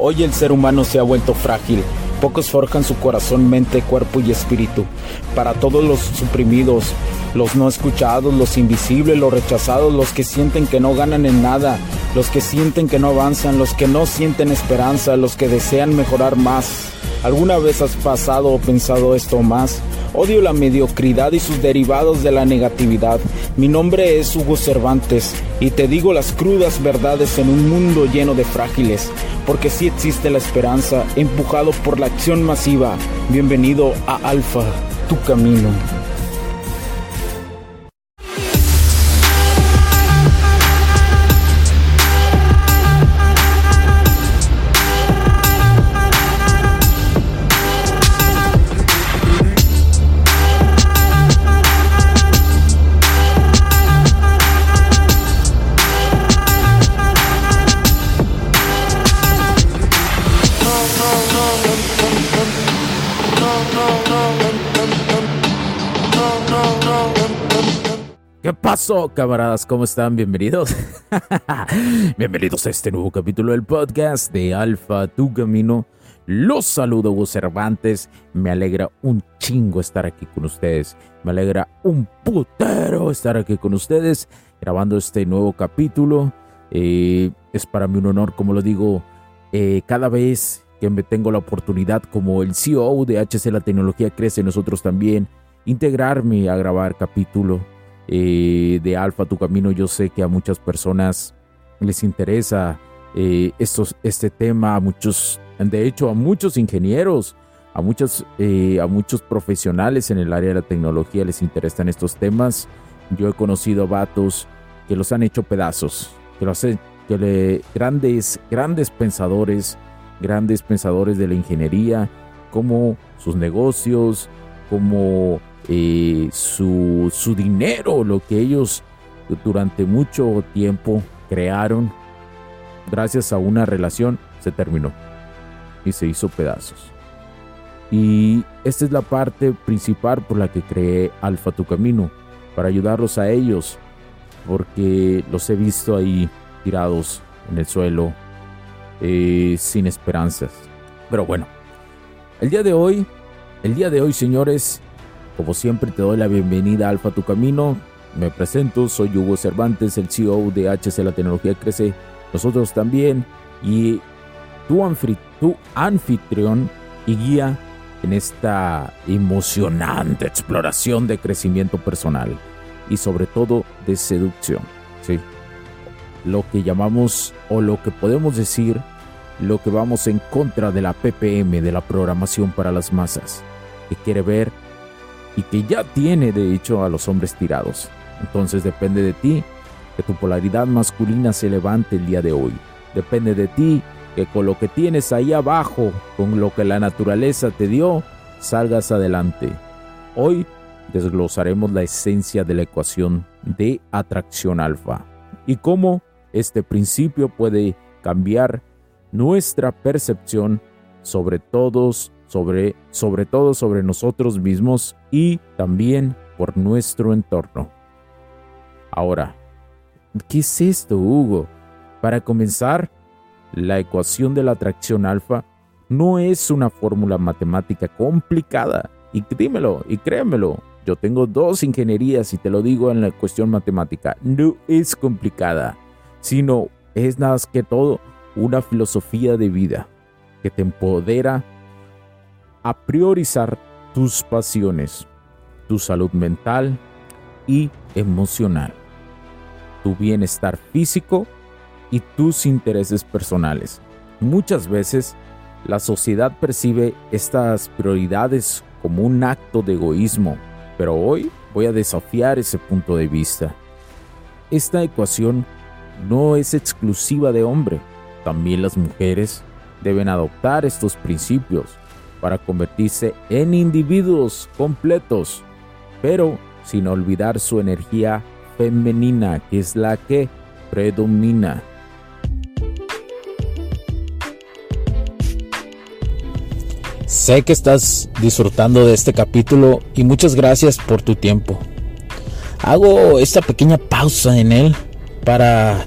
Hoy el ser humano se ha vuelto frágil. Pocos forjan su corazón, mente, cuerpo y espíritu. Para todos los suprimidos, los no escuchados, los invisibles, los rechazados, los que sienten que no ganan en nada, los que sienten que no avanzan, los que no sienten esperanza, los que desean mejorar más. ¿Alguna vez has pasado o pensado esto más? Odio la mediocridad y sus derivados de la negatividad. Mi nombre es Hugo Cervantes y te digo las crudas verdades en un mundo lleno de frágiles, porque sí existe la esperanza, empujado por la acción masiva. Bienvenido a Alfa, tu camino. Pasó, camaradas? ¿Cómo están? Bienvenidos. Bienvenidos a este nuevo capítulo del podcast de Alfa Tu Camino. Los saludo, Hugo Cervantes. Me alegra un chingo estar aquí con ustedes. Me alegra un putero estar aquí con ustedes grabando este nuevo capítulo. Eh, es para mí un honor, como lo digo, eh, cada vez que me tengo la oportunidad como el CEO de HC La Tecnología Crece, nosotros también, integrarme a grabar capítulo eh, de Alfa Tu Camino. Yo sé que a muchas personas les interesa eh, estos, este tema, a muchos, de hecho a muchos ingenieros, a muchos, eh, a muchos profesionales en el área de la tecnología les interesan estos temas. Yo he conocido vatos que los han hecho pedazos, que lo hacen, que le, grandes, grandes pensadores, grandes pensadores de la ingeniería, como sus negocios, como eh, su, su dinero, lo que ellos durante mucho tiempo crearon, gracias a una relación, se terminó y se hizo pedazos. Y esta es la parte principal por la que creé Alfa Tu Camino, para ayudarlos a ellos, porque los he visto ahí tirados en el suelo, eh, sin esperanzas. Pero bueno, el día de hoy, el día de hoy, señores, como siempre te doy la bienvenida a Alfa Tu Camino. Me presento, soy Hugo Cervantes, el CEO de HC La Tecnología Crece. Nosotros también y tu, tu anfitrión y guía en esta emocionante exploración de crecimiento personal y sobre todo de seducción. ¿sí? Lo que llamamos o lo que podemos decir lo que vamos en contra de la PPM, de la programación para las masas, que quiere ver y que ya tiene de hecho a los hombres tirados. Entonces depende de ti que tu polaridad masculina se levante el día de hoy. Depende de ti que con lo que tienes ahí abajo, con lo que la naturaleza te dio, salgas adelante. Hoy desglosaremos la esencia de la ecuación de atracción alfa y cómo este principio puede cambiar nuestra percepción sobre todos sobre, sobre todo sobre nosotros mismos y también por nuestro entorno. Ahora, ¿qué es esto, Hugo? Para comenzar, la ecuación de la atracción alfa no es una fórmula matemática complicada. Y dímelo, y créemelo, yo tengo dos ingenierías y te lo digo en la cuestión matemática. No es complicada, sino es nada más que todo una filosofía de vida que te empodera a priorizar tus pasiones, tu salud mental y emocional, tu bienestar físico y tus intereses personales. Muchas veces la sociedad percibe estas prioridades como un acto de egoísmo, pero hoy voy a desafiar ese punto de vista. Esta ecuación no es exclusiva de hombre, también las mujeres deben adoptar estos principios para convertirse en individuos completos, pero sin olvidar su energía femenina, que es la que predomina. Sé que estás disfrutando de este capítulo y muchas gracias por tu tiempo. Hago esta pequeña pausa en él para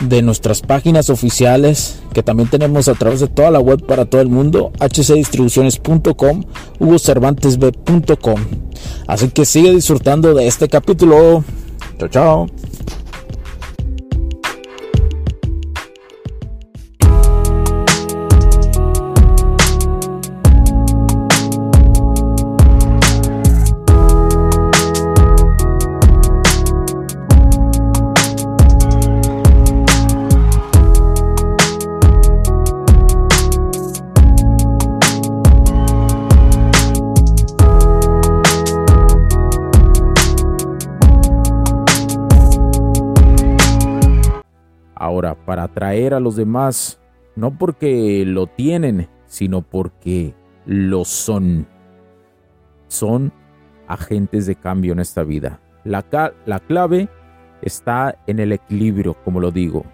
de nuestras páginas oficiales que también tenemos a través de toda la web para todo el mundo, hcdistribuciones.com, hugocervantesb.com. Así que sigue disfrutando de este capítulo. Chao, chao. Atraer a los demás, no porque lo tienen, sino porque lo son. Son agentes de cambio en esta vida. La, la clave está en el equilibrio, como lo digo.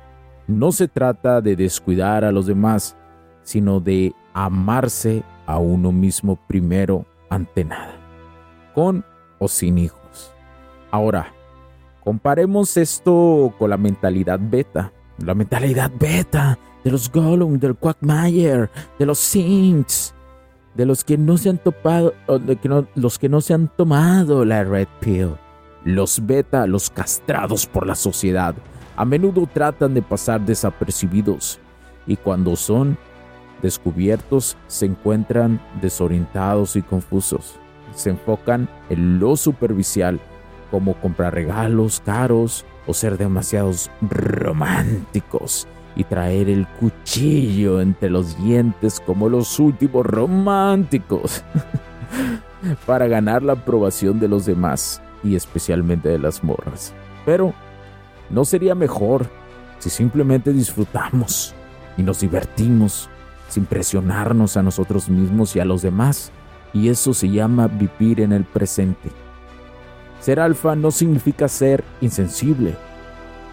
No se trata de descuidar a los demás, sino de amarse a uno mismo primero ante nada, con o sin hijos. Ahora, comparemos esto con la mentalidad beta la mentalidad beta de los Gollum, del Quackmayer, de los Sinks, de los que no se han topado, de que no, los que no se han tomado la Red Pill. Los beta, los castrados por la sociedad, a menudo tratan de pasar desapercibidos y cuando son descubiertos se encuentran desorientados y confusos. Se enfocan en lo superficial, como comprar regalos caros, o ser demasiados románticos y traer el cuchillo entre los dientes como los últimos románticos para ganar la aprobación de los demás y especialmente de las morras. Pero, ¿no sería mejor si simplemente disfrutamos y nos divertimos sin presionarnos a nosotros mismos y a los demás? Y eso se llama vivir en el presente. Ser alfa no significa ser insensible,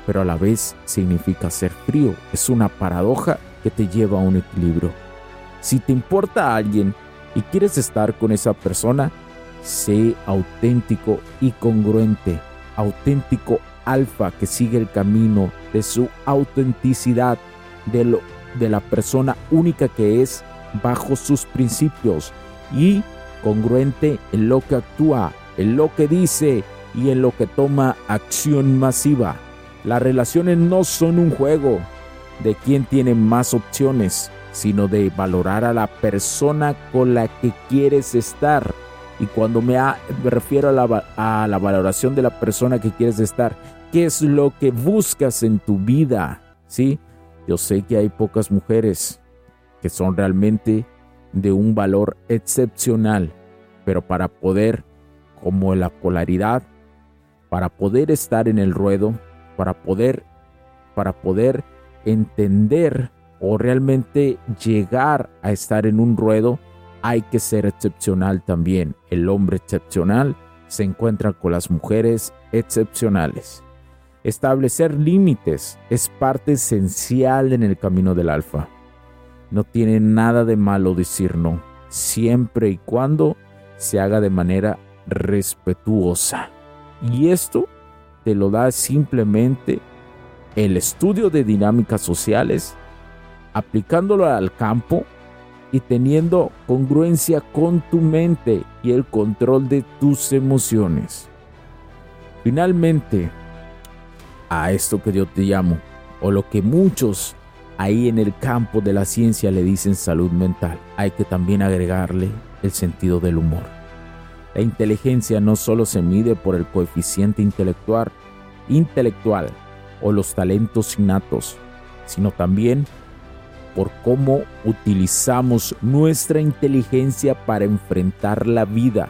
pero a la vez significa ser frío. Es una paradoja que te lleva a un equilibrio. Si te importa a alguien y quieres estar con esa persona, sé auténtico y congruente. Auténtico alfa que sigue el camino de su autenticidad, de, lo, de la persona única que es bajo sus principios y congruente en lo que actúa, en lo que dice y en lo que toma acción masiva. Las relaciones no son un juego de quién tiene más opciones, sino de valorar a la persona con la que quieres estar. Y cuando me, refiero a la, a la valoración de la persona que quieres estar, ¿qué es lo que buscas en tu vida? ¿Sí? Yo sé que hay pocas mujeres que son realmente de un valor excepcional, pero para poder, como la polaridad, para poder estar en el ruedo, para poder, para poder entender o realmente llegar a estar en un ruedo, hay que ser excepcional también. El hombre excepcional se encuentra con las mujeres excepcionales. Establecer límites es parte esencial en el camino del alfa. No tiene nada de malo decir no, siempre y cuando se haga de manera respetuosa. Y esto te lo da simplemente el estudio de dinámicas sociales, aplicándolo al campo y teniendo congruencia con tu mente y el control de tus emociones. Finalmente, a esto que yo te llamo, o lo que muchos ahí en el campo de la ciencia le dicen salud mental, hay que también agregarle el sentido del humor. La inteligencia no solo se mide por el coeficiente intelectual, intelectual o los talentos innatos, sino también por cómo utilizamos nuestra inteligencia para enfrentar la vida.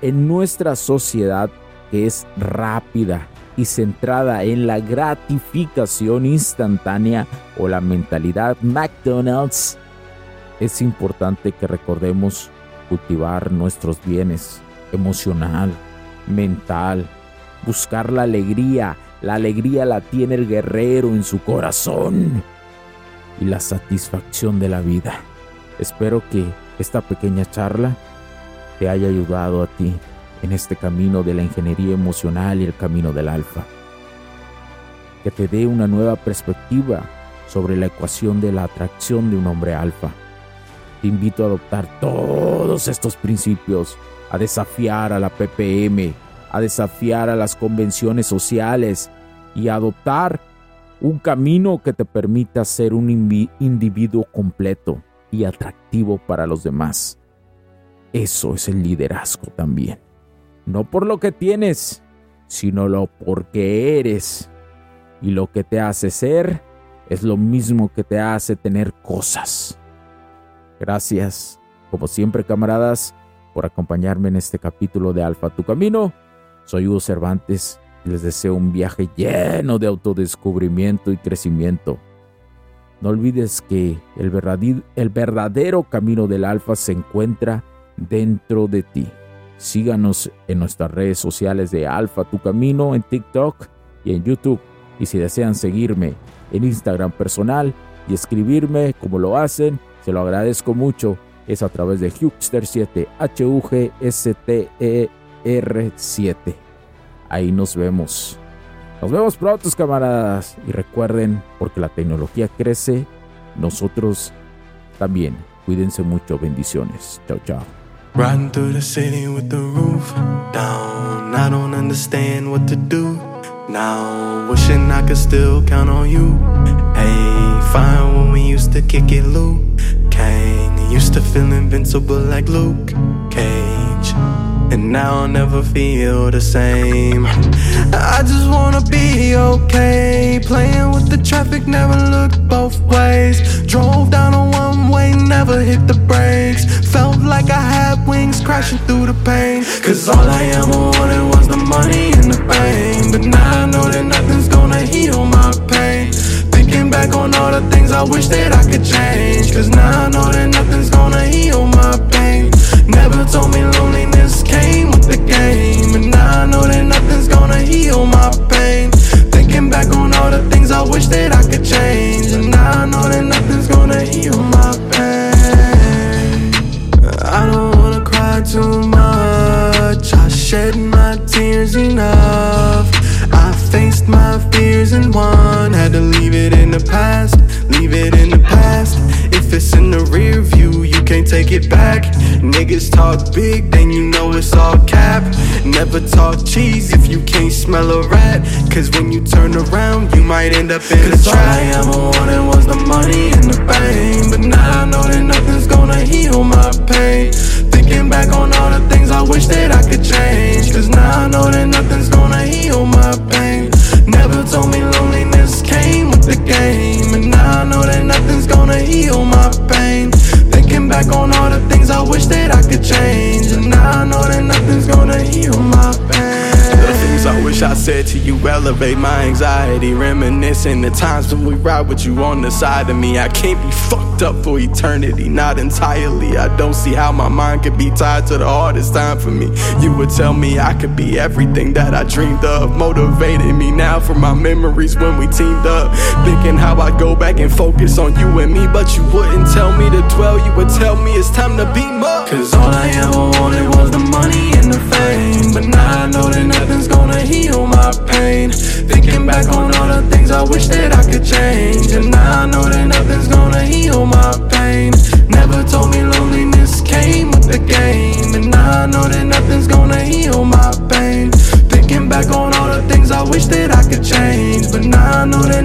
En nuestra sociedad que es rápida y centrada en la gratificación instantánea o la mentalidad McDonald's, es importante que recordemos cultivar nuestros bienes emocional, mental, buscar la alegría. La alegría la tiene el guerrero en su corazón y la satisfacción de la vida. Espero que esta pequeña charla te haya ayudado a ti en este camino de la ingeniería emocional y el camino del alfa. Que te dé una nueva perspectiva sobre la ecuación de la atracción de un hombre alfa. Te invito a adoptar todos estos principios, a desafiar a la PPM, a desafiar a las convenciones sociales y a adoptar un camino que te permita ser un individuo completo y atractivo para los demás. Eso es el liderazgo también. No por lo que tienes, sino lo porque eres. Y lo que te hace ser es lo mismo que te hace tener cosas. Gracias, como siempre camaradas, por acompañarme en este capítulo de Alfa Tu Camino. Soy Hugo Cervantes y les deseo un viaje lleno de autodescubrimiento y crecimiento. No olvides que el verdadero, el verdadero camino del Alfa se encuentra dentro de ti. Síganos en nuestras redes sociales de Alfa Tu Camino en TikTok y en YouTube. Y si desean seguirme en Instagram personal y escribirme como lo hacen, se lo agradezco mucho. Es a través de Hugster7, H-U-G-S-T-E-R-7. Ahí nos vemos. Nos vemos pronto, camaradas. Y recuerden, porque la tecnología crece, nosotros también. Cuídense mucho. Bendiciones. Chao, chao. Riding through the city with the roof. I don't understand what to do. Now, wishing I could still count on you. Hey, fine when we used to kick it, Luke. Kane used to feel invincible like Luke Cage. And now I'll never feel the same. I just wanna be okay. Playing with the traffic, never looked both ways. Drove down a one way, never hit the brakes. Felt like I had wings crashing through the pain. Cause all I ever wanted was the money and the pain. But wish that I Niggas talk big, then you know it's all cap. Never talk cheese if you can't smell a rat. Cause when you turn around, you might end up in Cause a trap. All I ever wanted was the money and the fame. But now I know that nothing's gonna heal my pain. Thinking back on all the things I wish that I could change. Cause now I know that nothing's gonna heal elevate my anxiety. Reminiscing the times when we ride with you on the side of me. I can't be fucked up for eternity, not entirely. I don't see how my mind could be tied to the hardest time for me. You would tell me I could be everything that I dreamed of. Motivated me now for my memories when we teamed up. Thinking how I'd go back and focus on you and me. But you wouldn't tell me to dwell, you would tell me it's time to beam up. Cause all I ever wanted was the money and the fame. But now I know that nothing's gonna heal my pain. Thinking back on all the things I wish that I could change. And now I know that nothing's gonna heal my pain. Never told me loneliness came with the game. And now I know that nothing's gonna heal my pain. Thinking back on all the things I wish that I could change. But now I know that